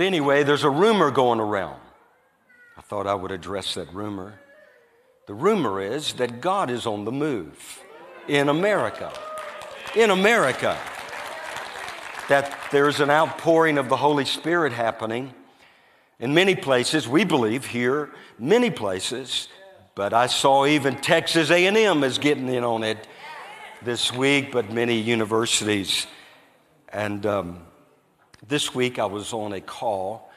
But anyway, there's a rumor going around. I thought I would address that rumor. The rumor is that God is on the move in America. In America. That there's an outpouring of the Holy Spirit happening in many places. We believe here, many places. But I saw even Texas A&M is getting in on it this week, but many universities. And um, this week I was on a call.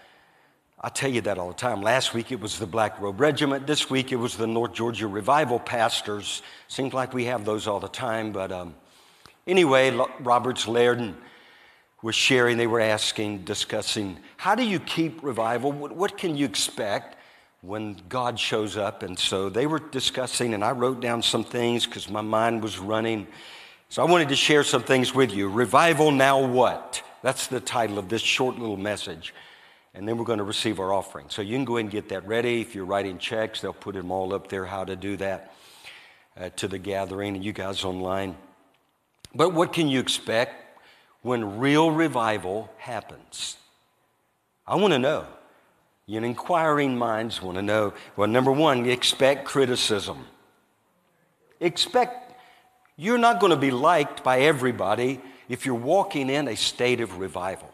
I tell you that all the time. Last week it was the Black Robe Regiment. This week it was the North Georgia Revival Pastors. Seems like we have those all the time, but um, anyway, Roberts Laird was sharing. They were asking, discussing, how do you keep revival? What, can you expect when God shows up? And so they were discussing, and I wrote down some things because my mind was running. So I wanted to share some things with you. Revival now what? That's the title of this short little message. And then we're going to receive our offering. So you can go ahead and get that ready. If you're writing checks, they'll put them all up there how to do that uh, to the gathering, and you guys online. But what can you expect when real revival happens? I want to know. You inquiring minds want to know. Well, number one, expect criticism. Expect you're not going to be liked by everybody if you're walking in a state of revival.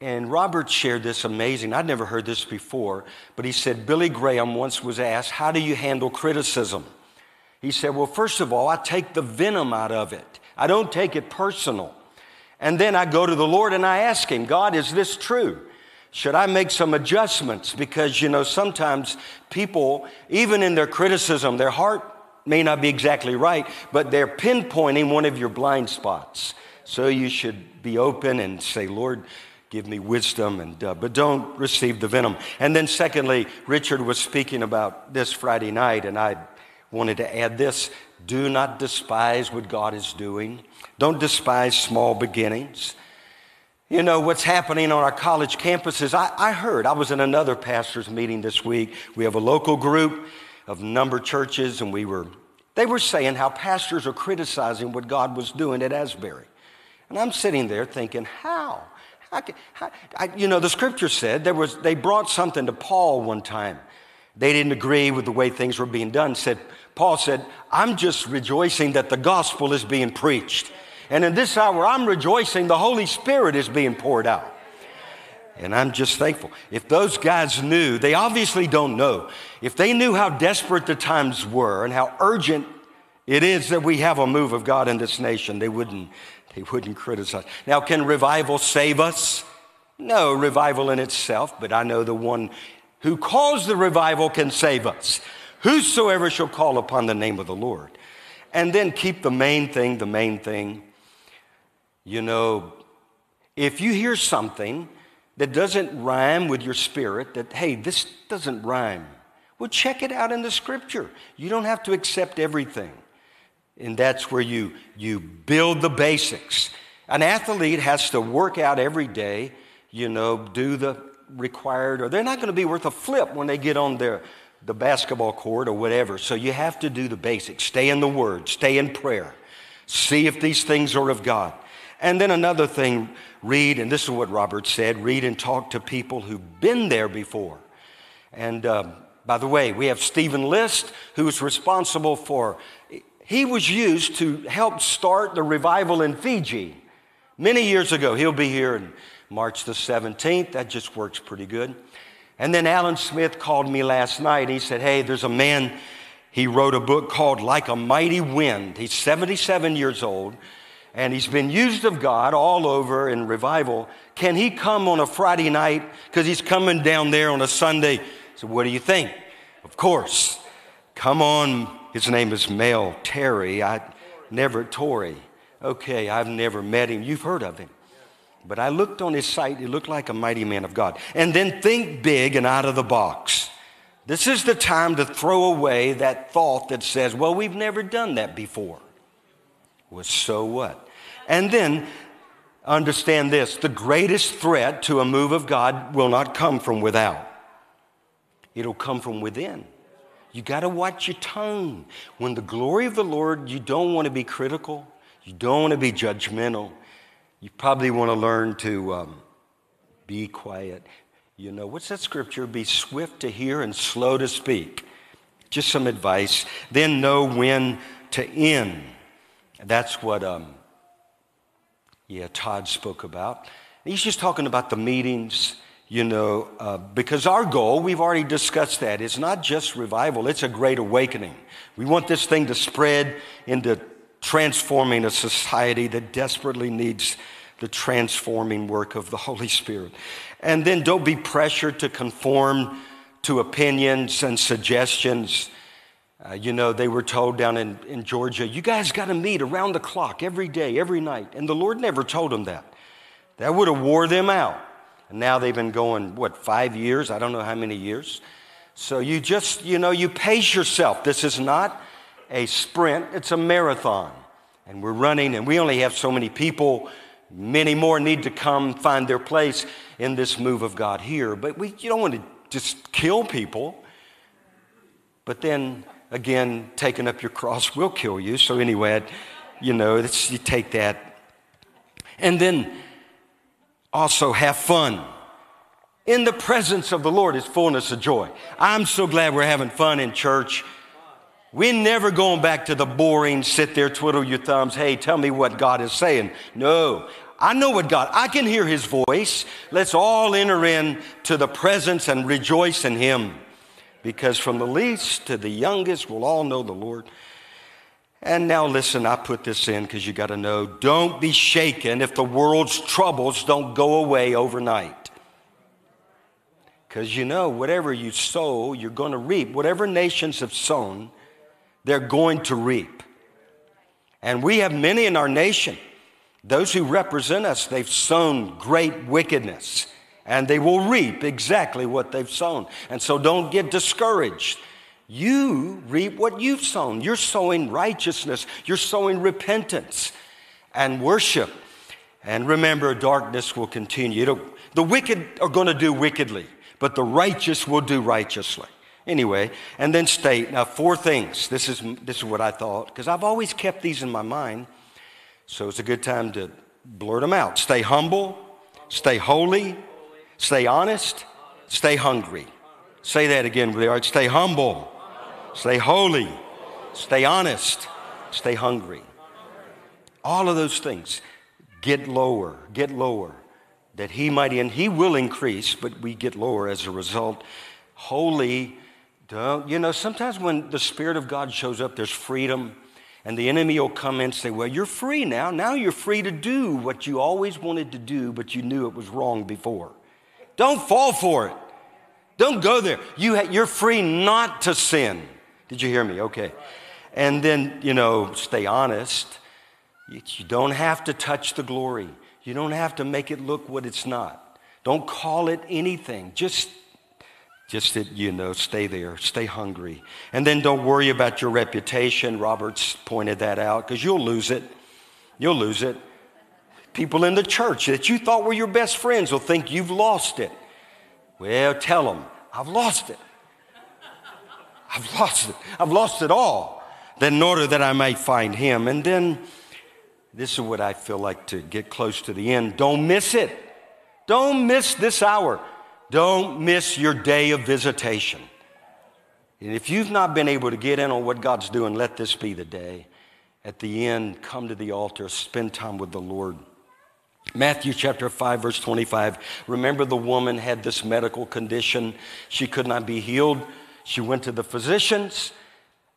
And Robert shared this amazing, I'd never heard this before, but he said Billy Graham once was asked, How do you handle criticism? He said, Well, first of all, I take the venom out of it, I don't take it personal. And then I go to the Lord and I ask Him, God, is this true? Should I make some adjustments? Because, you know, sometimes people, even in their criticism, their heart may not be exactly right, but they're pinpointing one of your blind spots. So you should be open and say, Lord, give me wisdom, and, uh, but don't receive the venom. And then, secondly, Richard was speaking about this Friday night, and I wanted to add this do not despise what God is doing, don't despise small beginnings. You know, what's happening on our college campuses, I, I heard, I was in another pastor's meeting this week. We have a local group of number churches, and we were, they were saying how pastors are criticizing what God was doing at Asbury. And I'm sitting there thinking, how? I, you know, the scripture said there was, they brought something to Paul one time. They didn't agree with the way things were being done. Said, Paul said, I'm just rejoicing that the gospel is being preached. And in this hour, I'm rejoicing the Holy Spirit is being poured out. And I'm just thankful. If those guys knew, they obviously don't know, if they knew how desperate the times were and how urgent it is that we have a move of God in this nation, they wouldn't, they wouldn't criticize. Now, can revival save us? No, revival in itself, but I know the one who caused the revival can save us. Whosoever shall call upon the name of the Lord. And then keep the main thing, the main thing. You know, if you hear something that doesn't rhyme with your spirit, that, hey, this doesn't rhyme, well, check it out in the scripture. You don't have to accept everything. And that's where you, you build the basics. An athlete has to work out every day, you know, do the required, or they're not going to be worth a flip when they get on their, the basketball court or whatever. So you have to do the basics. Stay in the Word, stay in prayer, see if these things are of God. And then another thing, read, and this is what Robert said read and talk to people who've been there before. And um, by the way, we have Stephen List, who's responsible for, he was used to help start the revival in Fiji many years ago. He'll be here in March the 17th. That just works pretty good. And then Alan Smith called me last night. He said, Hey, there's a man, he wrote a book called Like a Mighty Wind. He's 77 years old, and he's been used of God all over in revival. Can he come on a Friday night? Because he's coming down there on a Sunday. So, what do you think? Of course. Come on. His name is Mel Terry. I never, Tari. Okay, I've never met him. You've heard of him. But I looked on his site, he looked like a mighty man of God. And then think big and out of the box. This is the time to throw away that thought that says, well, we've never done that before. Well, so what? And then understand this the greatest threat to a move of God will not come from without, it'll come from within. You got to watch your tongue. When the glory of the Lord, you don't want to be critical, you don't want to be judgmental. You probably want to learn to um, be quiet. You know, what's that scripture? Be swift to hear and slow to speak. Just some advice. Then know when to end. That's what, um, yeah, Todd spoke about. He's just talking about the meetings, you know, uh, because our goal, we've already discussed that, it's not just revival, it's a great awakening. We want this thing to spread into transforming a society that desperately needs the transforming work of the Holy Spirit. And then don't be pressured to conform to opinions and suggestions. Uh, you know, they were told down in, in Georgia, you guys got to meet around the clock every day, every night. And the Lord never told them that. That would have wore them out. And now they've been going, what, five years? I don't know how many years. So you just, you know, you pace yourself. This is not a sprint, it's a marathon. And we're running, and we only have so many people Many more need to come find their place in this move of God here. But we, you don't want to just kill people. But then again, taking up your cross will kill you. So, anyway, you know, you take that. And then also have fun. In the presence of the Lord is fullness of joy. I'm so glad we're having fun in church. We're never going back to the boring, sit there, twiddle your thumbs. Hey, tell me what God is saying. No, I know what God, I can hear his voice. Let's all enter in to the presence and rejoice in him. Because from the least to the youngest, we'll all know the Lord. And now listen, I put this in because you got to know don't be shaken if the world's troubles don't go away overnight. Because you know, whatever you sow, you're going to reap. Whatever nations have sown, they're going to reap. And we have many in our nation. Those who represent us, they've sown great wickedness and they will reap exactly what they've sown. And so don't get discouraged. You reap what you've sown. You're sowing righteousness, you're sowing repentance and worship. And remember, darkness will continue. It'll, the wicked are going to do wickedly, but the righteous will do righteously. Anyway, and then state now four things. This is, this is what I thought, because I've always kept these in my mind. So it's a good time to blurt them out. Stay humble, stay holy, stay honest, stay hungry. Say that again with the Stay humble, stay holy, stay honest, stay hungry. All of those things. Get lower, get lower. That he might, and he will increase, but we get lower as a result. Holy don't, you know, sometimes when the Spirit of God shows up, there's freedom, and the enemy will come in and say, Well, you're free now. Now you're free to do what you always wanted to do, but you knew it was wrong before. Don't fall for it. Don't go there. You ha- you're free not to sin. Did you hear me? Okay. And then, you know, stay honest. You, don't have to touch the glory, you don't have to make it look what it's not. Don't call it anything. Just just that, you know, stay there, stay hungry. And then don't worry about your reputation. Roberts pointed that out because you'll lose it. You'll lose it. People in the church that you thought were your best friends will think you've lost it. Well, tell them, I've lost it. I've lost it. I've lost it all. Then, in order that I might find him. And then, this is what I feel like to get close to the end. Don't miss it. Don't miss this hour. Don't miss your day of visitation. And if you've not been able to get in on what God's doing, let this be the day. At the end, come to the altar, spend time with the Lord. Matthew chapter 5, verse 25. Remember, the woman had this medical condition. She could not be healed. She went to the physicians,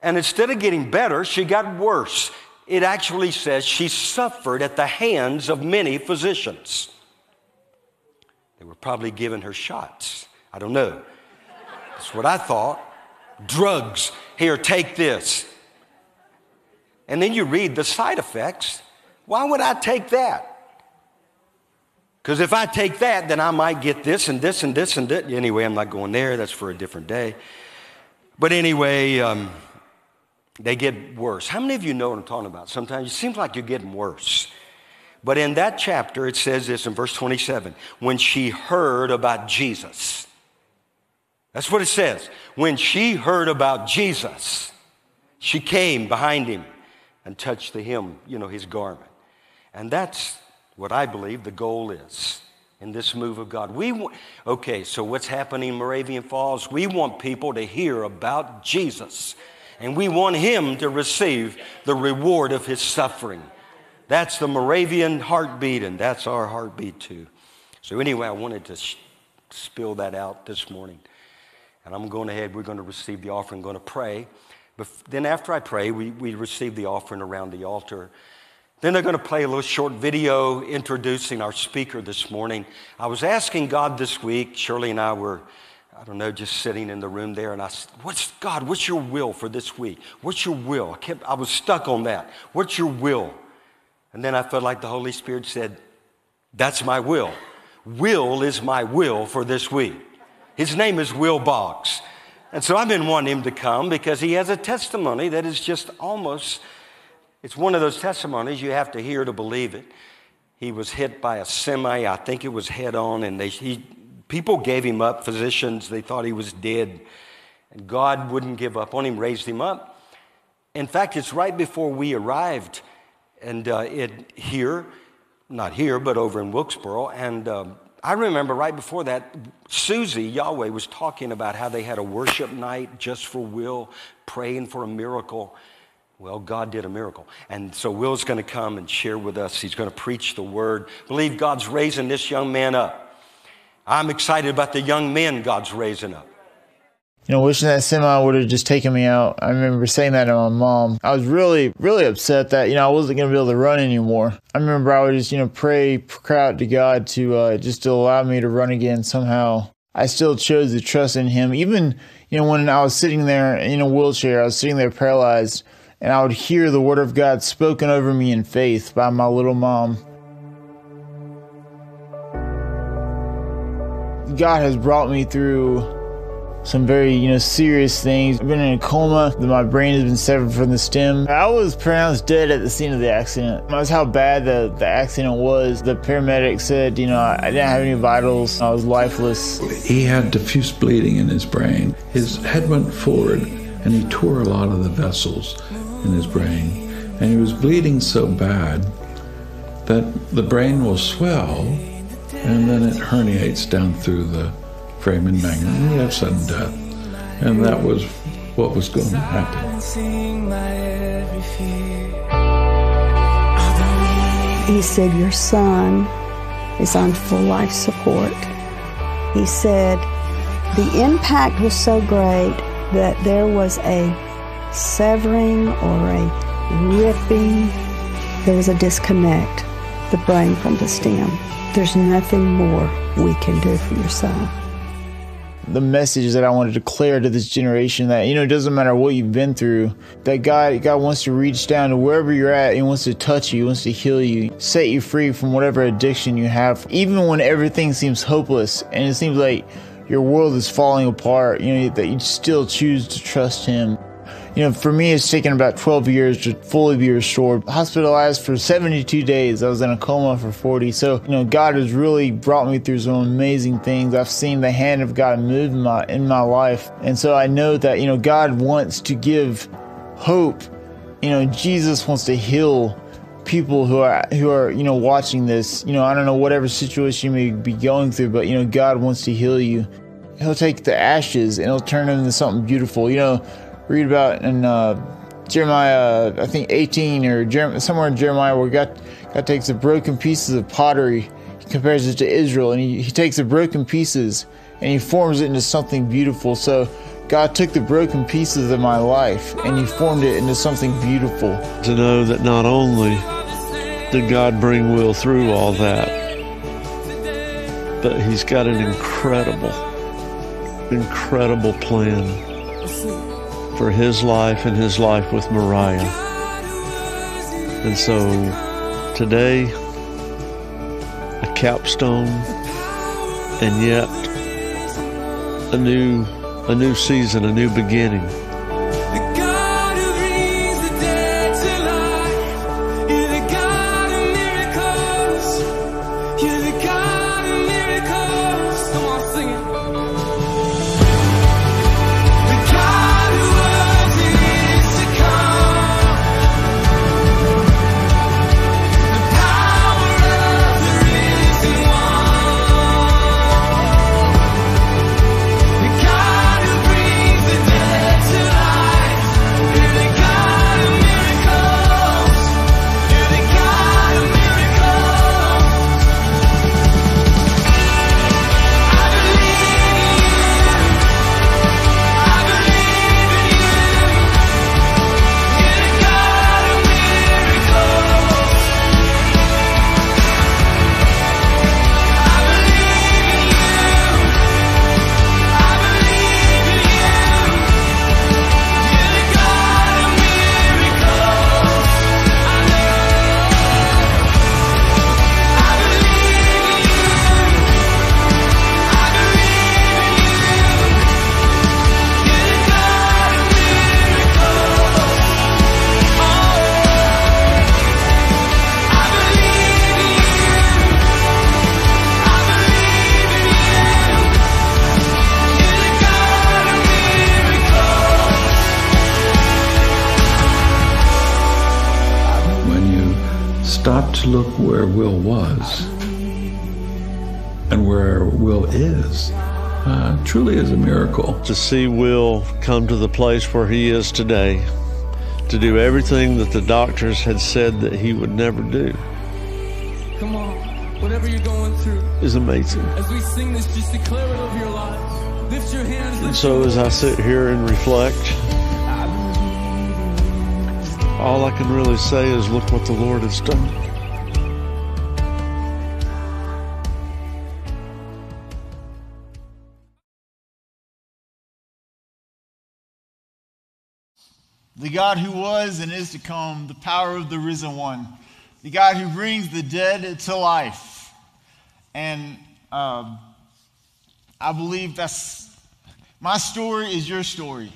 and instead of getting better, she got worse. It actually says she suffered at the hands of many physicians. They were probably giving her shots. I don't know. That's what I thought. Drugs. Here, take this. And then you read the side effects. Why would I take that? Because if I take that, then I might get this and this and this and that. Anyway, I'm not going there. That's for a different day. But anyway, um, they get worse. How many of you know what I'm talking about? Sometimes it seems like you're getting worse. But in that chapter, it says this in verse 27 when she heard about Jesus. That's what it says. When she heard about Jesus, she came behind him and touched the hem, you know, his garment. And that's what I believe the goal is in this move of God. We want, okay, so what's happening in Moravian Falls? We want people to hear about Jesus, and we want him to receive the reward of his suffering. That's the Moravian heartbeat, and that's our heartbeat too. So, anyway, I wanted to sh- spill that out this morning. And I'm going ahead, we're going to receive the offering, going to pray. But then, after I pray, we, we receive the offering around the altar. Then they're going to play a little short video introducing our speaker this morning. I was asking God this week, Shirley and I were, I don't know, just sitting in the room there, and I said, What's God, what's your will for this week? What's your will? I, kept, I was stuck on that. What's your will? And then I felt like the Holy Spirit said, That's my will. Will is my will for this week. His name is Will Boggs. And so I've been wanting him to come because he has a testimony that is just almost it's one of those testimonies you have to hear to believe it. He was hit by a semi, I think it was head on, and they, he, people gave him up, physicians, they thought he was dead. And God wouldn't give up on him, raised him up. In fact, it's right before we arrived and uh, it, here, not here, but over in Wilkesboro. And um, I remember right before that, Susie Yahweh was talking about how they had a worship night just for Will, praying for a miracle. Well, God did a miracle. And so Will's going to come and share with us. He's going to preach the word. Believe God's raising this young man up. I'm excited about the young men God's raising up. You know, wishing that semi would have just taken me out. I remember saying that to my mom. I was really, really upset that, you know, I wasn't going to be able to run anymore. I remember I would just, you know, pray, cry out to God to uh, just to allow me to run again somehow. I still chose to trust in Him. Even, you know, when I was sitting there in a wheelchair, I was sitting there paralyzed and I would hear the word of God spoken over me in faith by my little mom. God has brought me through some very, you know, serious things. I've been in a coma. My brain has been severed from the stem. I was pronounced dead at the scene of the accident. That's how bad the, the accident was. The paramedic said, you know, I didn't have any vitals. I was lifeless. He had diffuse bleeding in his brain. His head went forward and he tore a lot of the vessels in his brain. And he was bleeding so bad that the brain will swell and then it herniates down through the foramen magnum and you have sudden death. And that was what was going to happen. He said, Your son is on full life support. He said, The impact was so great that there was a severing or a ripping, there was a disconnect, the brain from the stem. There's nothing more we can do for your son. the message that I want to declare to this generation that you know it doesn't matter what you've been through that God God wants to reach down to wherever you're at. He wants to touch you. He wants to heal you set you free from whatever addiction you have. Even when everything seems hopeless and it seems like your world is falling apart you know that you still choose to trust him you know, for me, it's taken about 12 years to fully be restored. Hospitalized for 72 days. I was in a coma for 40. So, you know, God has really brought me through some amazing things. I've seen the hand of God move in my, in my life. And so I know that, you know, God wants to give hope. You know, Jesus wants to heal people who are who are you know watching this you know i don't know whatever situation you may be going through but you know god wants to heal you he'll take the ashes and he'll turn them into something beautiful you know read about in uh, Jeremiah, I think 18 or somewhere in Jeremiah, where God, God takes the broken pieces of pottery, he compares it to Israel, and he, he takes the broken pieces and he forms it into something beautiful. So God took the broken pieces of my life and he formed it into something beautiful. to know that not only did God bring Will through all that, but he's got an incredible, incredible plan for his life and his life with Mariah. And so today, a capstone and yet a new a new season, a new beginning. Will was and where Will is uh, truly is a miracle. To see Will come to the place where he is today, to do everything that the doctors had said that he would never do, Come on. Whatever you're going through, is amazing. as we sing this, just declare it over your lives. Lift your hands. And so as I sit here and reflect, all I can really say is look what the Lord has done. The God who was and is to come, the power of the risen one, the God who brings the dead to life. And um, I believe that's my story is your story.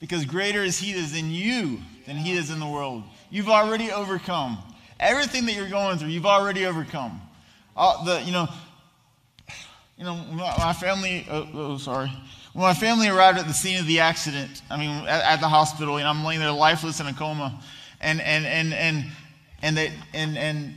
Because greater is he that is in you than he is in the world. You've already overcome. Everything that you're going through, you've already overcome. All the, you know, you know, my, my family, oh, oh, sorry. When my family arrived at the scene of the accident, I mean, at, at the hospital, and I'm laying there lifeless in a coma, and, and, and, and, and, they, and, and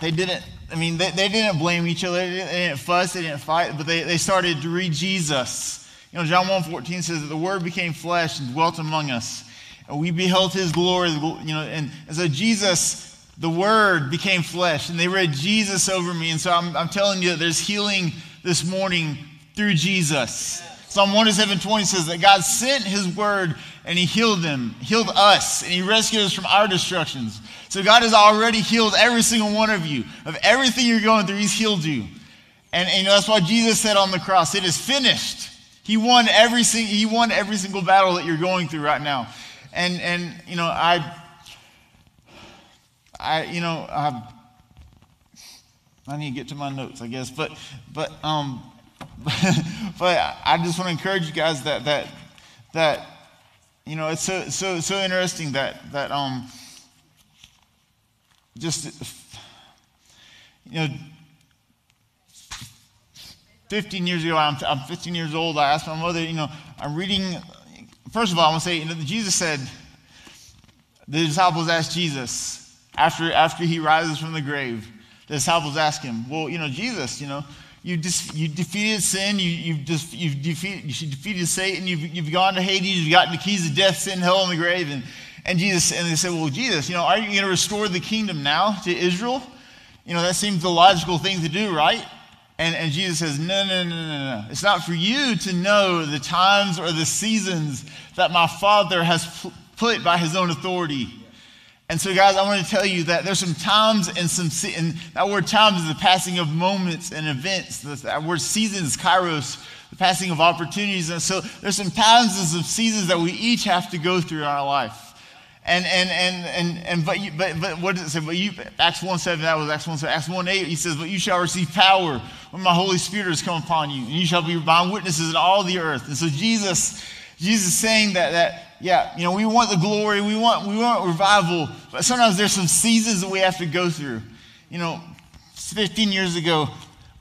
they didn't, I mean, they, they didn't blame each other, they didn't, they didn't fuss, they didn't fight, but they, they started to read Jesus. You know, John 1.14 says that the Word became flesh and dwelt among us. And we beheld His glory, you know, and, and so Jesus, the Word became flesh, and they read Jesus over me. And so I'm, I'm telling you that there's healing this morning through Jesus. Psalm 107.20 says that God sent His Word and He healed them, healed us, and He rescued us from our destructions. So God has already healed every single one of you. Of everything you're going through, He's healed you. And, and that's why Jesus said on the cross, it is finished. He won every sing- he won every single battle that you're going through right now. And and you know, I I you know, I I need to get to my notes, I guess. But but um but I just want to encourage you guys that that that you know, it's so so so interesting that that um just you know 15 years ago, I'm, I'm 15 years old. I asked my mother, you know, I'm reading. First of all, I want to say, you know, Jesus said, the disciples asked Jesus after, after he rises from the grave, the disciples ask him, well, you know, Jesus, you know, you, dis, you defeated sin, you, you've, dis, you've defeated, you defeated Satan, you've, you've gone to Hades, you've gotten the keys of death, sin, hell, and the grave. And, and Jesus, and they said, well, Jesus, you know, are you going to restore the kingdom now to Israel? You know, that seems the logical thing to do, right? And, and Jesus says, no, no, no, no, no. It's not for you to know the times or the seasons that my Father has put by his own authority. And so, guys, I want to tell you that there's some times and some, and that word times is the passing of moments and events. That word seasons, kairos, the passing of opportunities. And so there's some times and some seasons that we each have to go through in our life. And and and and and but you, but but what does it say? But you Acts one seven that was Acts one seven Acts one eight he says, but you shall receive power when my Holy Spirit has come upon you, and you shall be my witnesses in all the earth. And so Jesus, Jesus is saying that that yeah, you know we want the glory, we want we want revival, but sometimes there's some seasons that we have to go through. You know, 15 years ago,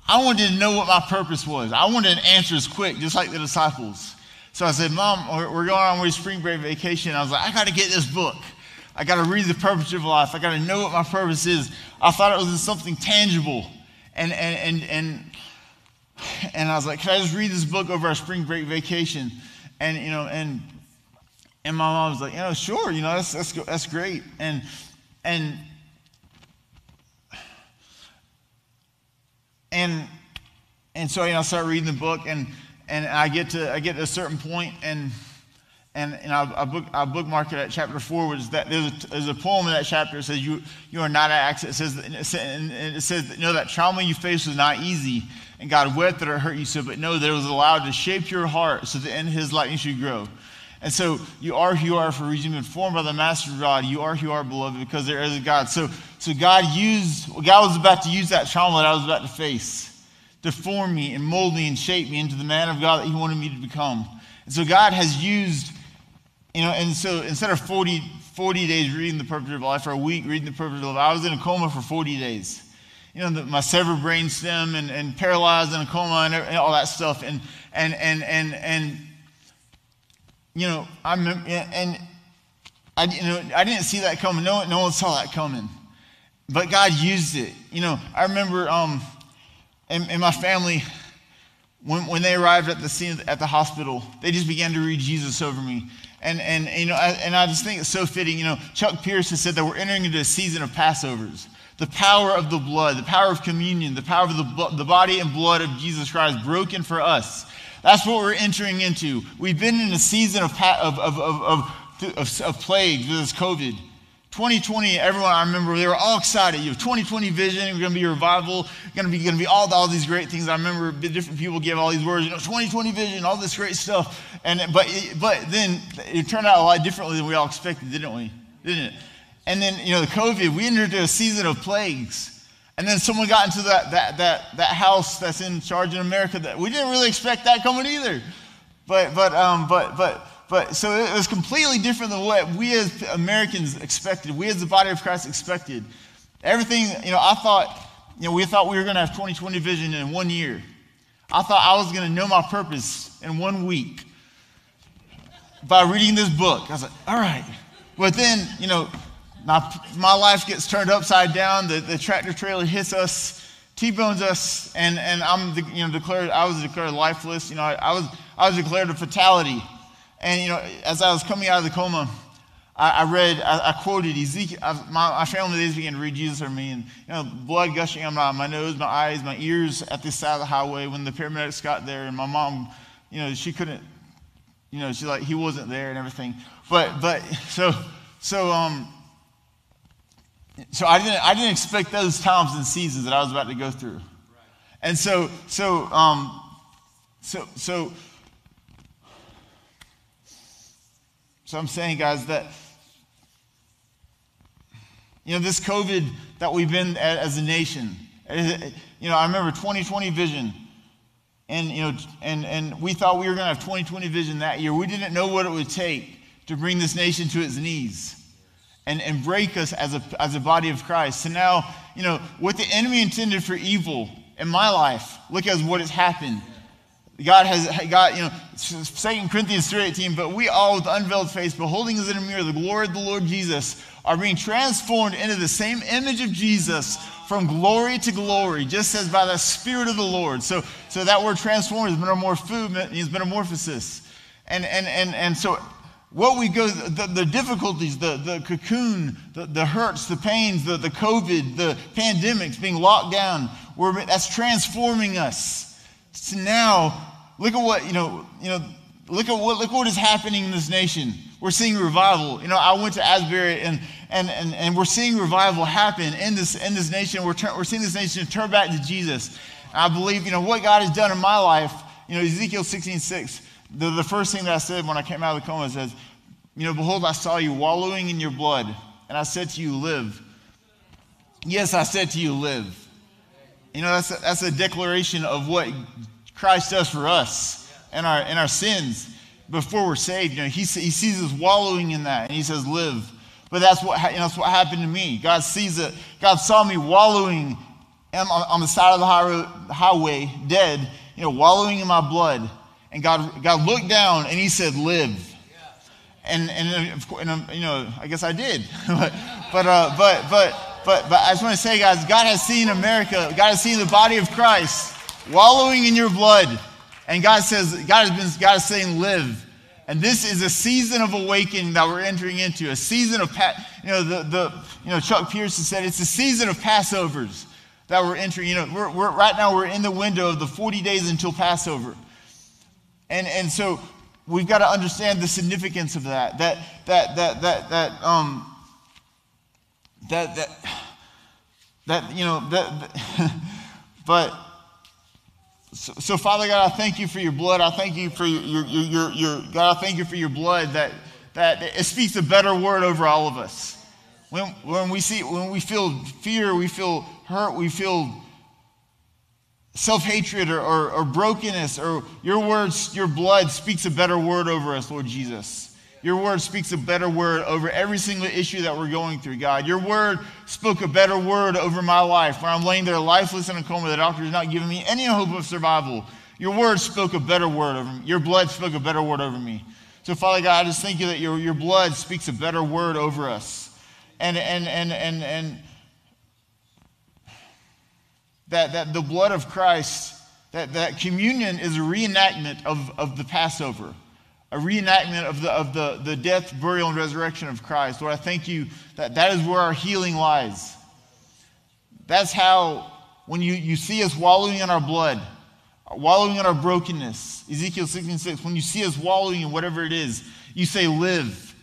I wanted to know what my purpose was. I wanted answers quick, just like the disciples. So I said, Mom, we're going on a spring break vacation. I was like, I got to get this book. I got to read the purpose of life. I got to know what my purpose is. I thought it was in something tangible. And, and, and, and, and I was like, can I just read this book over our spring break vacation? And, you know, and, and my mom was like, you know, sure, you know, that's, that's, that's great. And, and, and, and so, you know, I started reading the book and, and I get to I get to a certain point and and, and I, I, book, I bookmark it at chapter four, which is that there's a, there's a poem in that chapter that says you you are not an accident. It says it says, and it says you know that trauma you faced was not easy, and God wept that it hurt you so, but know that it was allowed to shape your heart so that in His likeness you grow. And so you are who you are for a reason, been formed by the Master God. You are who you are, beloved, because there is a God. So so God used God was about to use that trauma that I was about to face to form me and mold me and shape me into the man of God that He wanted me to become. And so God has used, you know, and so instead of 40, 40 days reading the purpose of life or a week reading the purpose of life, I was in a coma for 40 days. You know, the, my severed brain stem and, and paralyzed in a coma and, and all that stuff. And, and, and, and, and, you know, I'm, and I, you know, I didn't see that coming. No, no one saw that coming. but God used it. You know, I remember um, in, in my family, when, when they arrived at the scene at the hospital, they just began to read Jesus over me. And, and you know, I, and I just think it's so fitting. You know, Chuck Pierce has said that we're entering into a season of Passovers. The power of the blood, the power of communion, the power of the, the body and blood of Jesus Christ broken for us. That's what we're entering into. We've been in a season of, of, of, of, of, of plague, this COVID. 2020, everyone I remember they were all excited. You have 2020 vision, we're gonna be a revival, gonna be gonna be all, all these great things. I remember different people give all these words, you know, 2020 vision, all this great stuff. And but but then it turned out a lot differently than we all expected, didn't we? Didn't it? And then, you know, the COVID, we entered into a season of plagues. And then someone got into that that that that house that's in charge in America that we didn't really expect that coming either. But but um but but but so it was completely different than what we as Americans expected, we as the body of Christ expected. Everything, you know, I thought, you know, we thought we were going to have 2020 vision in one year. I thought I was going to know my purpose in one week by reading this book. I was like, all right. But then, you know, my, my life gets turned upside down. The, the tractor trailer hits us, T-bones us, and, and I'm, you know, declared, I was declared lifeless. You know, I, I was, I was declared a fatality. And, you know, as I was coming out of the coma, I, I read, I, I, quoted Ezekiel. I, my, my, family days began to read Jesus over me, and, you know, blood gushing out my, my nose, my eyes, my ears at this side of the highway when the paramedics got there, and my mom, you know, she couldn't, you know, she's like, he wasn't there and everything. But, but, so, so, um, so I didn't, I didn't expect those times and seasons that I was about to go through. And so, so, um, so, so, So I'm saying, guys, that you know this COVID that we've been as a nation. You know, I remember 2020 vision, and you know, and and we thought we were going to have 2020 vision that year. We didn't know what it would take to bring this nation to its knees. And, and break us as a, as a body of Christ. So now, you know, what the enemy intended for evil in my life, look at what has happened. God has got, you know, 2 Corinthians 3.18, but we all with unveiled face, beholding as in a mirror the glory of the Lord Jesus, are being transformed into the same image of Jesus from glory to glory, just as by the Spirit of the Lord. So, so that word transformed is metamorpho, means metamorphosis. And, and, and, and so what we go, the, the difficulties, the, the cocoon, the, the hurts, the pains, the, the COVID, the pandemics, being locked down, we're, that's transforming us. So now Look at what, you know, you know, look at what look what is happening in this nation. We're seeing revival. You know, I went to Asbury and and and, and we're seeing revival happen in this in this nation. We're we're seeing this nation turn back to Jesus. I believe, you know, what God has done in my life, you know, Ezekiel 16, 6, the, the first thing that I said when I came out of the coma says, you know, behold, I saw you wallowing in your blood, and I said to you, live. Yes, I said to you, live. You know, that's a, that's a declaration of what Christ does for us and our, and our sins before we're saved. You know, he, he sees us wallowing in that and he says, live. But that's what, you know, that's what happened to me. God sees it. God saw me wallowing on, on the side of the highway, highway, dead, you know, wallowing in my blood. And God, God looked down and he said, live. And, and, and, you know, I guess I did. but, but, uh, but, but, but, but I just want to say, guys, God has seen America. God has seen the body of Christ wallowing in your blood. And God says, God has been, God is saying, live. And this is a season of awakening that we're entering into, a season of, you know, the, the, you know, Chuck Pearson said it's a season of Passovers that we're entering. You know, we're, we're, right now we're in the window of the 40 days until Passover. And, and so we've got to understand the significance of that, that, that, that, that, that, um, that, that, that, you know, that, but, so, so, Father God, I thank you for your blood. I thank you for your, your, your, your, God, I thank you for your blood that, that it speaks a better word over all of us. When, when we see, when we feel fear, we feel hurt, we feel self-hatred or, or, or brokenness, or your words, your blood speaks a better word over us, Lord Jesus. Your word speaks a better word over every single issue that we're going through, God. Your word spoke a better word over my life when I'm laying there lifeless in a coma. The doctor is not giving me any hope of survival. Your word spoke a better word over me. Your blood spoke a better word over me. So, Father God, I just thank you that your, your blood speaks a better word over us. And, and, and, and, and, that, that the blood of Christ, that, that communion is a reenactment of, of the Passover, a reenactment of, the, of the, the death, burial, and resurrection of Christ. Lord, I thank you that that is where our healing lies. That's how, when you, you see us wallowing in our blood, wallowing in our brokenness, Ezekiel 16 6, when you see us wallowing in whatever it is, you say, live.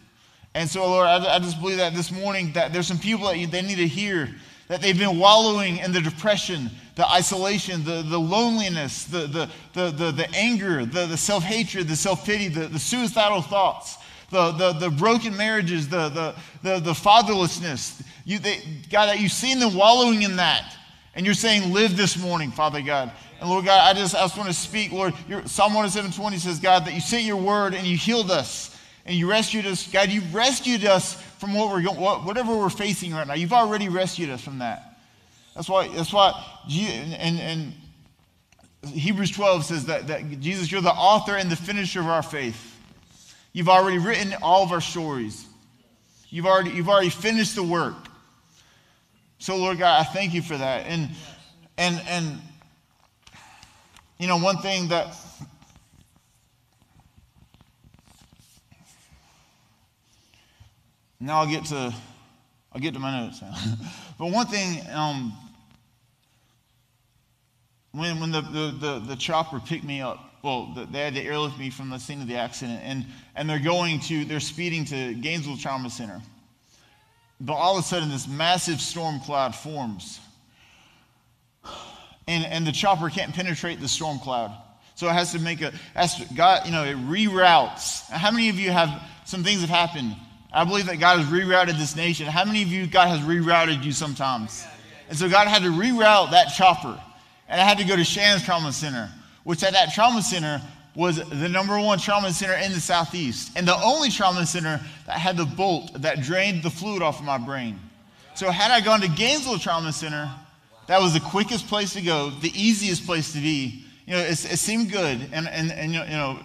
And so, Lord, I, I just believe that this morning that there's some people that you, they need to hear that they've been wallowing in the depression, the isolation, the, the loneliness, the, the, the, the, the anger, the, the self hatred, the self pity, the, the suicidal thoughts, the, the, the broken marriages, the, the, the, the fatherlessness. You, they, God, that you've seen them wallowing in that. And you're saying, live this morning, Father God. And Lord God, I just, I just want to speak, Lord. Your, Psalm 107 says, God, that you sent your word and you healed us and you rescued us. God, you rescued us from what we're going, whatever we're facing right now. You've already rescued us from that. That's why, that's why, and, and Hebrews 12 says that, that Jesus, you're the author and the finisher of our faith. You've already written all of our stories. You've already, you've already finished the work. So, Lord God, I thank you for that. And, and, and, you know, one thing that now I'll get to I'll get to my notes now. but one thing, um, when when the, the, the, the, chopper picked me up, well, the, they had to airlift me from the scene of the accident, and, and they're going to they're speeding to Gainesville Trauma Center. But all of a sudden, this massive storm cloud forms. And, and the chopper can't penetrate the storm cloud. So it has to make a, has to, God, you know, it reroutes. How many of you have, some things have happened? I believe that God has rerouted this nation. How many of you, God has rerouted you sometimes? And so God had to reroute that chopper. And I had to go to Shands Trauma Center, which at that trauma center was the number one trauma center in the Southeast. And the only trauma center that had the bolt that drained the fluid off of my brain. So had I gone to Gainesville Trauma Center, that was the quickest place to go, the easiest place to be. You know, it, it seemed good. And, and, and you know,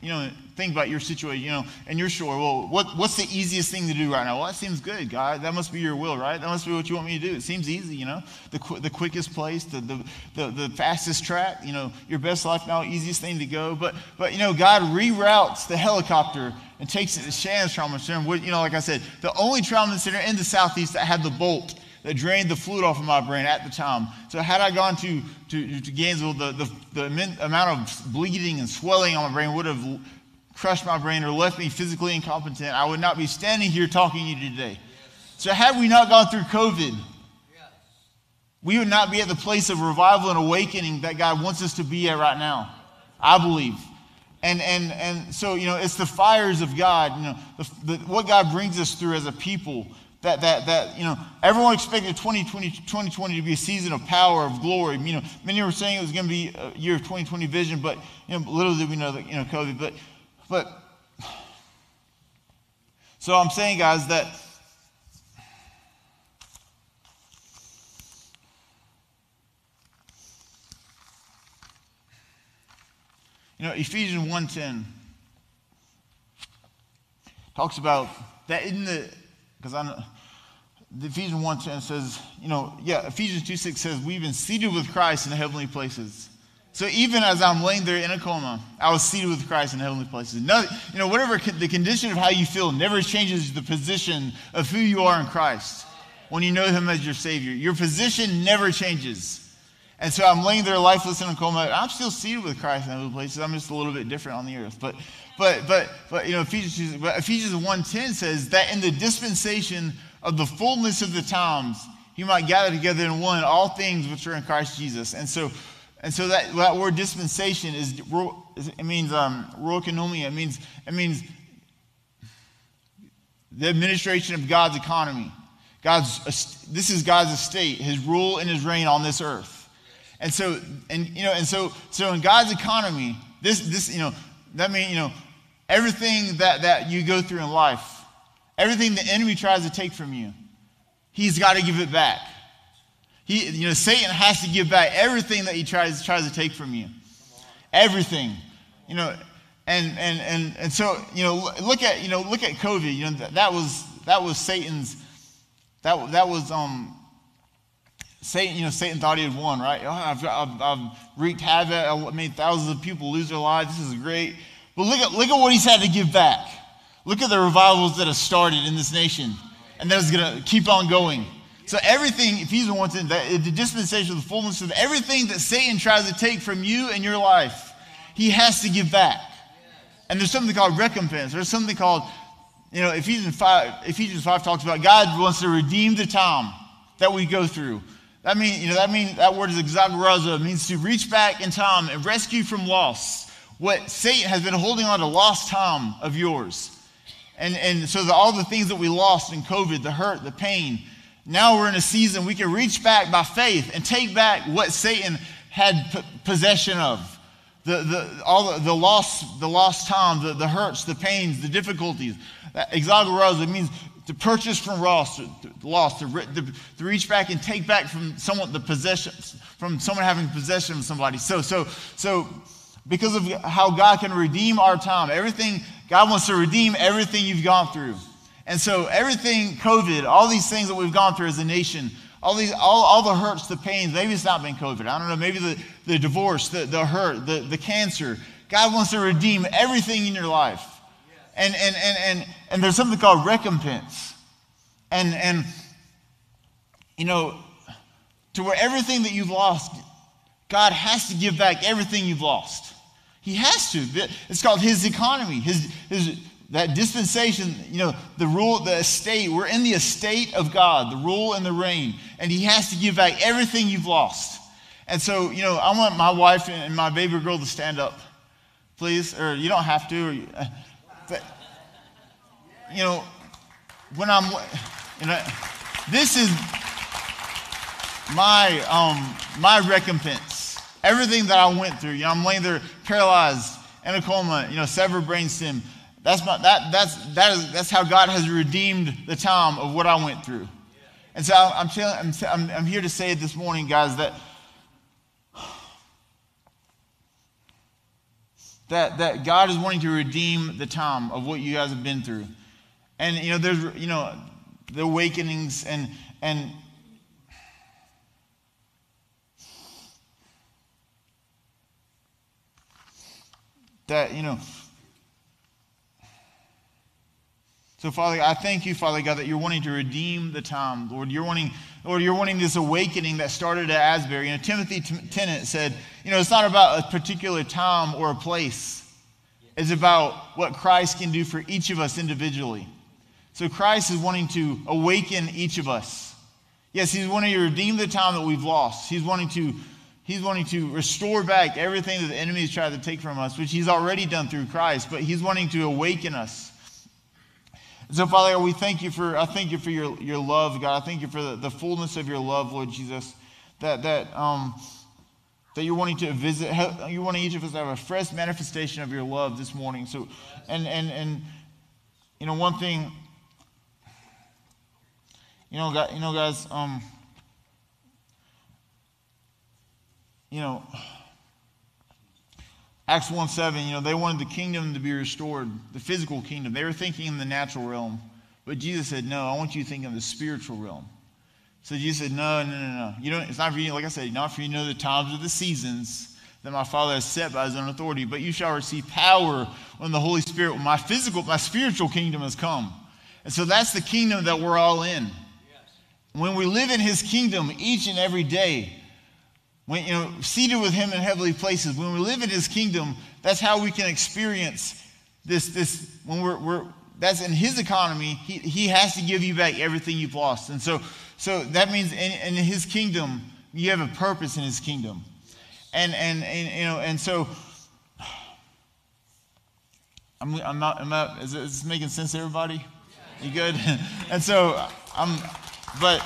you know, think about your situation, you know, and you're sure, well, what, what's the easiest thing to do right now? Well, that seems good, God. That must be your will, right? That must be what you want me to do. It seems easy, you know, the, qu- the quickest place, the, the, the, the, fastest track, you know, your best life now, easiest thing to go. But, but you know, God reroutes the helicopter and takes it to Shands Trauma Center. You know, like I said, the only trauma center in the Southeast that had the bolt that drained the fluid off of my brain at the time. So had I gone to, to, to Gainesville, the, the, the amount of bleeding and swelling on my brain would have crushed my brain or left me physically incompetent. I would not be standing here talking to you today. So had we not gone through COVID, we would not be at the place of revival and awakening that God wants us to be at right now. I believe. And, and, and so, you know, it's the fires of God, you know, the, the, what God brings us through as a people that, that, that, you know, everyone expected 2020, 2020 to be a season of power, of glory. You know, many were saying it was going to be a year of 2020 vision, but, you know, little did we know that, you know, COVID. But, but, so I'm saying, guys, that You know, Ephesians 1.10 talks about that in the because I know the Ephesians 1 10 says, you know, yeah, Ephesians 2 6 says, we've been seated with Christ in the heavenly places. So even as I'm laying there in a coma, I was seated with Christ in heavenly places. No, you know, whatever the condition of how you feel never changes the position of who you are in Christ when you know Him as your Savior. Your position never changes. And so I'm laying there lifeless in a coma. I'm still seated with Christ in heavenly places. I'm just a little bit different on the earth. But but but but you know Ephesians Ephesians 1:10 says that in the dispensation of the fullness of the times he might gather together in one all things which are in Christ Jesus. And so and so that, that word dispensation is it means um It means it means the administration of God's economy. God's this is God's estate, his rule and his reign on this earth. And so and you know and so so in God's economy, this this you know that means you know everything that, that you go through in life, everything the enemy tries to take from you, he's got to give it back. He, you know, Satan has to give back everything that he tries, tries to take from you. Everything. You know, and, and, and, and so, you know, look at, you know, look at COVID. You know, that, that was, that was Satan's, that, that was, um, Satan, you know, Satan thought he had won, right? Oh, I've, I've, I've wreaked havoc. I made thousands of people lose their lives. This is great. But look at, look at what he's had to give back. Look at the revivals that have started in this nation and that is going to keep on going. So everything, Ephesians 1 says, that the dispensation of the fullness of everything that Satan tries to take from you and your life, he has to give back. And there's something called recompense. There's something called, you know, Ephesians 5, Ephesians 5 talks about God wants to redeem the time that we go through. That means, you know, that means that word is exagorazo. It means to reach back in time and rescue from loss what Satan has been holding on to lost time of yours. And, and so the, all the things that we lost in COVID, the hurt, the pain, now we're in a season we can reach back by faith and take back what Satan had p- possession of. The, the, all the, the lost, the lost time, the, the hurts, the pains, the difficulties. Exagorazo, means to purchase from loss, to, to, to, to, reach back and take back from someone the possession, from someone having possession of somebody. So, so, so because of how God can redeem our time, everything God wants to redeem everything you've gone through. And so everything, COVID, all these things that we've gone through as a nation, all these, all, all the hurts, the pains, maybe it's not been COVID. I don't know, maybe the, the divorce, the, the hurt, the, the cancer. God wants to redeem everything in your life. And, and, and, and, and there's something called recompense. And, and, you know, to where everything that you've lost, God has to give back everything you've lost. He has to. It's called his economy, his, his, that dispensation, you know, the rule, the estate. We're in the estate of God, the rule and the reign. And he has to give back everything you've lost. And so, you know, I want my wife and my baby girl to stand up, please. Or you don't have to. Or, uh, but, you know, when I'm, you know, this is my, um, my recompense. Everything that I went through, you know, I'm laying there paralyzed, in a coma, you know, severed brainstem. That's, my, that, that's, that is, that's how God has redeemed the time of what I went through. And so I'm, telling, I'm, I'm here to say this morning, guys, that, that, that God is wanting to redeem the time of what you guys have been through. And, you know, there's, you know, the awakenings and, and that, you know, So, Father, I thank you, Father God, that you're wanting to redeem the time. Lord, you're wanting, Lord, you're wanting this awakening that started at Asbury. You know, Timothy Tennant said, you know, it's not about a particular time or a place. It's about what Christ can do for each of us individually. So Christ is wanting to awaken each of us. Yes, he's wanting to redeem the time that we've lost. He's wanting to He's wanting to restore back everything that the enemy has tried to take from us, which he's already done through Christ, but he's wanting to awaken us. So, Father, we thank you for, I thank you for your, your love, God. I thank you for the, the fullness of your love, Lord Jesus. That, that, um, that you're wanting to visit, you're wanting each of us to have a fresh manifestation of your love this morning. So, and, and, and, you know, one thing, you know, guys, you know, guys, um, you know, Acts 1 7, you know, they wanted the kingdom to be restored, the physical kingdom. They were thinking in the natural realm. But Jesus said, No, I want you to think in the spiritual realm. So Jesus said, No, no, no, no. You don't, it's not for you, like I said, not for you to know the times or the seasons that my Father has set by his own authority, but you shall receive power when the Holy Spirit, when my physical, my spiritual kingdom has come. And so that's the kingdom that we're all in. When we live in his kingdom each and every day, when, you know, seated with him in heavenly places. When we live in his kingdom, that's how we can experience this, this when we're, we're that's in his economy, he, he has to give you back everything you've lost. And so, so that means in, in his kingdom, you have a purpose in his kingdom. And, and, and you know, and so, I'm, I'm not, I'm not is, this making sense to everybody? You good? and so, I'm, but,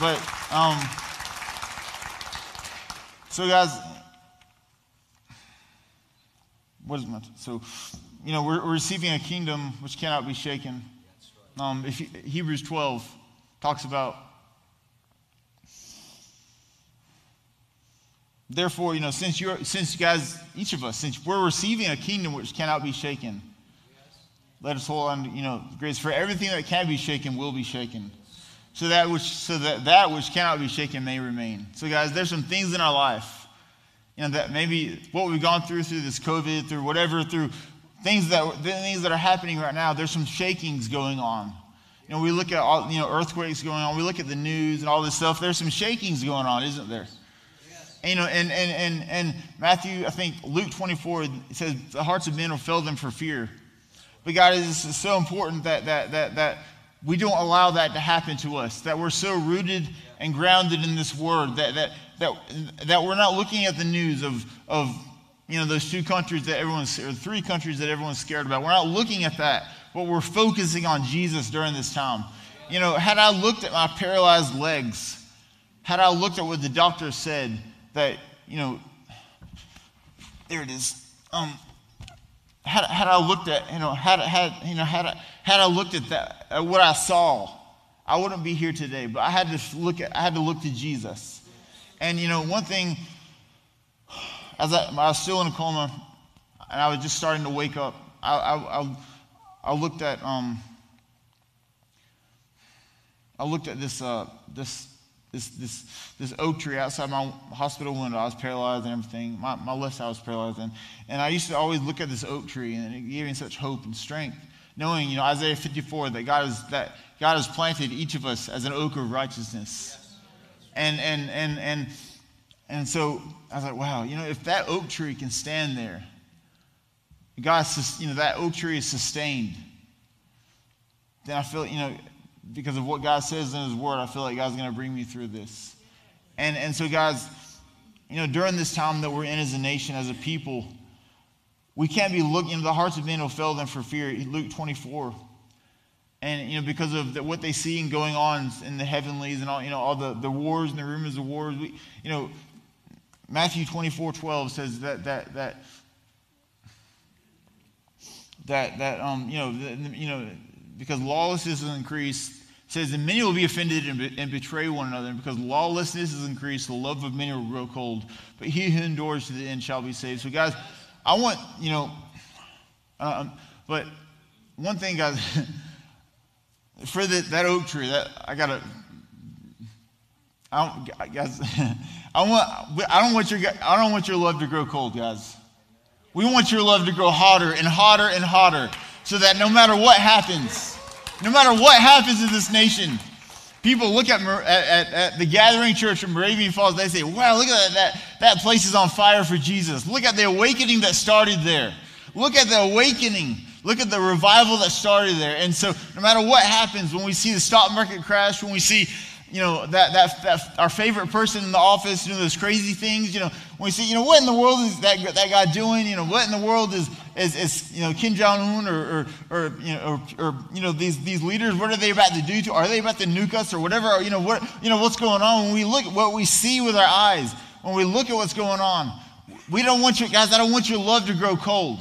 but, um, so, guys, what is my so? You know, we're, we're, receiving a kingdom which cannot be shaken. Um, if Hebrews 12 talks about. Therefore, you know, since you're, since you guys, each of us, since we're receiving a kingdom which cannot be shaken, let us hold on, you know, grace for everything that can be shaken will be shaken. So that which so that that which cannot be shaken may remain. So guys, there's some things in our life, you know, that maybe what we've gone through through this COVID, through whatever, through things that things that are happening right now. There's some shakings going on. You know, we look at all you know earthquakes going on. We look at the news and all this stuff. There's some shakings going on, isn't there? And, you know, and, and, and, and Matthew, I think Luke 24 says the hearts of men will fail them for fear. But God, is so important that, that, that, that we don't allow that to happen to us, that we're so rooted and grounded in this word, that, that, that, that we're not looking at the news of, of you know, those two countries that everyone's, or three countries that everyone's scared about. We're not looking at that, but we're focusing on Jesus during this time. You know, had I looked at my paralyzed legs, had I looked at what the doctor said, that, you know, there it is. Um, had, had I looked at, you know, had, had, you know, had, I, had I looked at that, at what I saw, I wouldn't be here today. But I had to look at, I had to look to Jesus. And, you know, one thing, as I, I was still in a coma and I was just starting to wake up, I, I, I, I looked at, um, I looked at this, uh, this this, this, this oak tree outside my hospital window. I was paralyzed and everything. My, my left side was paralyzed. And, and I used to always look at this oak tree, and it gave me such hope and strength, knowing, you know, Isaiah 54, that God, is, that God has planted each of us as an oak of righteousness. And, and, and, and, and so I was like, wow, you know, if that oak tree can stand there, God, you know, that oak tree is sustained, then I feel, you know, because of what God says in His Word, I feel like God's going to bring me through this. And, and so, guys, you know, during this time that we're in as a nation, as a people, we can't be looking, know, the hearts of men will fail them for fear. Luke 24. And, you know, because of the, what they see and going on in the heavenlies and all, you know, all the, the wars and the rumors of wars. We, you know, Matthew 24, 12 says that, that, that, that, that um, you know, the, you know, because lawlessness has increased, says, and many will be offended and, be, and, betray one another. And because lawlessness has increased, the love of many will grow cold. But he who endures to the end shall be saved. So, guys, I want, you know, um, but one thing, guys, for the, that oak tree, that I got to, I don't, guys, I want, I don't want your, I don't want your love to grow cold, guys. We want your love to grow hotter and hotter and hotter so that no matter what happens, no matter what happens in this nation, people look at, at, at, the gathering church in Moravian Falls, they say, wow, look at that, that. That place is on fire for Jesus. Look at the awakening that started there. Look at the awakening. Look at the revival that started there. And so, no matter what happens, when we see the stock market crash, when we see you know, that, that, that our favorite person in the office doing those crazy things, you know, when we see, you know, what in the world is that, that guy doing? You know, what in the world is, is, is you know, Kim Jong-un or, or, or, you know, or, or, you know, these, these leaders, what are they about to do to, are they about to nuke us or whatever, or, you know, what, you know, what's going on? When we look at what we see with our eyes, when we look at what's going on, we don't want your, guys, I don't want your love to grow cold.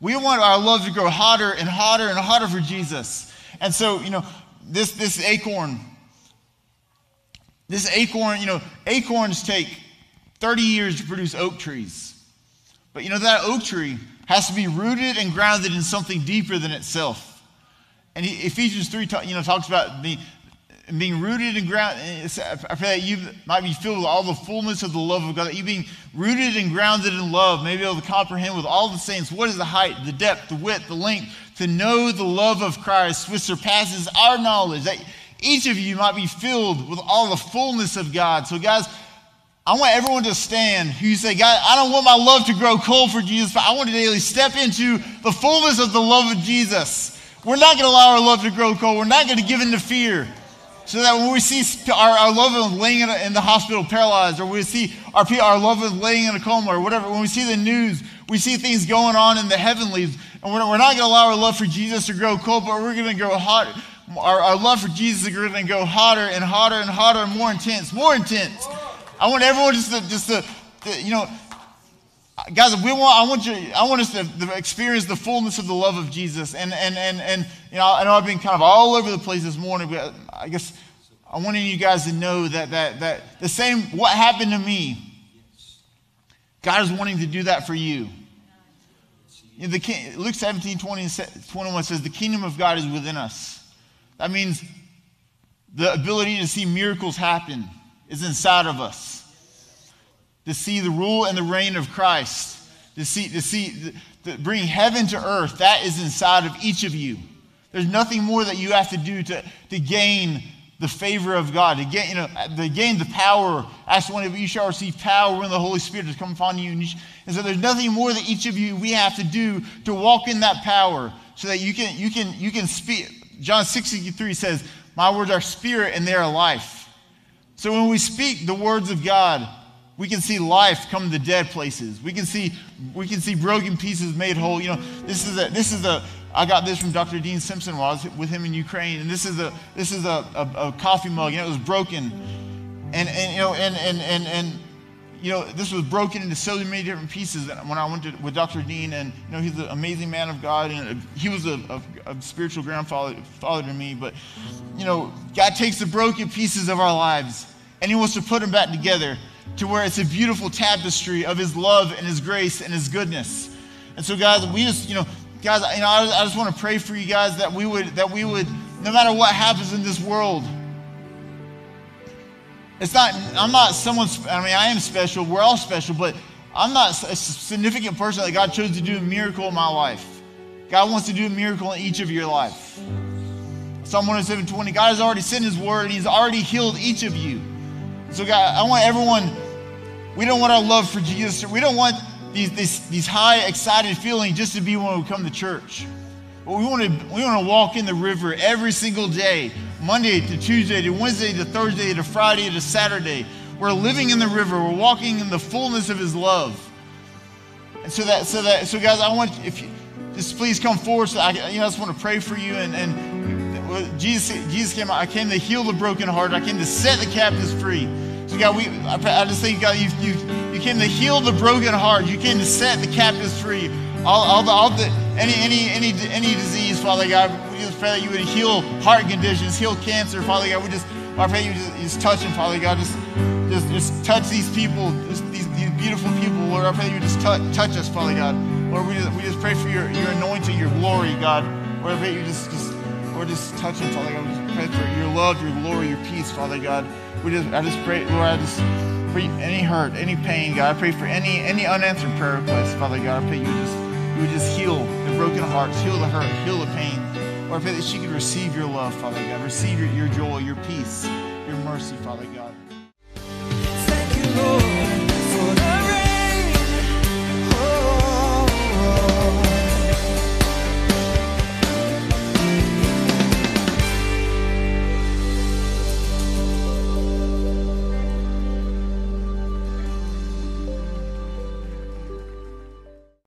We want our love to grow hotter and hotter and hotter for Jesus. And so, you know, this, this acorn, this acorn, you know, acorns take 30 years to produce oak trees. But you know, that oak tree has to be rooted and grounded in something deeper than itself. And Ephesians 3 you know, talks about being, being rooted and grounded. I pray that you might be filled with all the fullness of the love of God, that you being rooted and grounded in love, may be able to comprehend with all the saints what is the height, the depth, the width, the length, to know the love of Christ, which surpasses our knowledge. That each of you might be filled with all the fullness of God. So, guys, I want everyone to stand who say, God, I don't want my love to grow cold for Jesus, but I want to daily step into the fullness of the love of Jesus. We're not going to allow our love to grow cold. We're not going to give in to fear. So that when we see our, our loved ones laying in, a, in, the hospital paralyzed, or we see our, our loved ones laying in a coma, or whatever, when we see the news, we see things going on in the heavenlies, and we're, we're not going to allow our love for Jesus to grow cold, but we're going to grow hot, our, our love for Jesus is going to go hotter and hotter and hotter and more intense, more intense. I want everyone just to, just to, to you know, guys, we want, I want you, I want us to, experience the fullness of the love of Jesus. And, and, and, and, you know, I know I've been kind of all over the place this morning, but I guess I wanted you guys to know that, that, that the same, what happened to me, God is wanting to do that for you. you know, the, Luke 17, 20 21 says, the kingdom of God is within us. That means The ability to see miracles happen is inside of us. To see the rule and the reign of Christ, to see, to see, to bring heaven to earth, that is inside of each of you. There's nothing more that you have to do to, to gain the favor of God, to gain, you know, to gain the power. Acts 1 of you shall receive power when the Holy Spirit has come upon you. And, you and so there's nothing more that each of you we have to do to walk in that power so that you can you can you can speak. John 63 says, My words are spirit and they are life. So when we speak the words of God, we can see life come to dead places. We can see we can see broken pieces made whole. You know, this is a this is a I got this from Dr. Dean Simpson while I was with him in Ukraine, and this is a this is a, a, a coffee mug, and it was broken, and and you know and and and and you know this was broken into so many different pieces. And when I went to, with Dr. Dean, and you know he's an amazing man of God, and he was a, a, a spiritual grandfather father to me. But you know, God takes the broken pieces of our lives, and He wants to put them back together to where it's a beautiful tapestry of His love and His grace and His goodness. And so, guys, we just you know guys you know I, I just want to pray for you guys that we would that we would no matter what happens in this world it's not i'm not someone's i mean i am special we're all special but i'm not a significant person that god chose to do a miracle in my life. God wants to do a miracle in each of your life. Psalm 107 20 god has already sent his word he's already healed each of you. So god i want everyone we don't want our love for jesus we don't want these, these, these high, excited feelings just to be when we come to church. But we want to we want to walk in the river every single day, Monday to Tuesday to Wednesday to Thursday to Friday to Saturday. We're living in the river. We're walking in the fullness of His love. And so that so that so guys, I want if you just please come forward. So I you know I just want to pray for you and and Jesus Jesus came. I came to heal the broken heart. I came to set the captives free. So God, we I, I just think God, you you you came to heal the broken heart. You came to set the captives free. All, all the, all the any any any any disease, Father God. We just pray that you would heal heart conditions, heal cancer, Father God. We just I pray you just, just touch them, Father God. Just just just touch these people, just these, these beautiful people, Lord. I pray you just touch touch us, Father God. Lord, we just we just pray for your your anointing, your glory, God. Lord, I pray you just just Lord, just touch them, Father God. We just pray for your love, your glory, your peace, Father God. We just I just pray, Lord, I just for any hurt, any pain, God. I pray for any any unanswered prayer requests, Father God. I pray you just you would just heal the broken hearts, heal the hurt, heal the pain. Lord, I pray that she could receive your love, Father God. Receive your, your joy, your peace, your mercy, Father God. Thank you, Lord.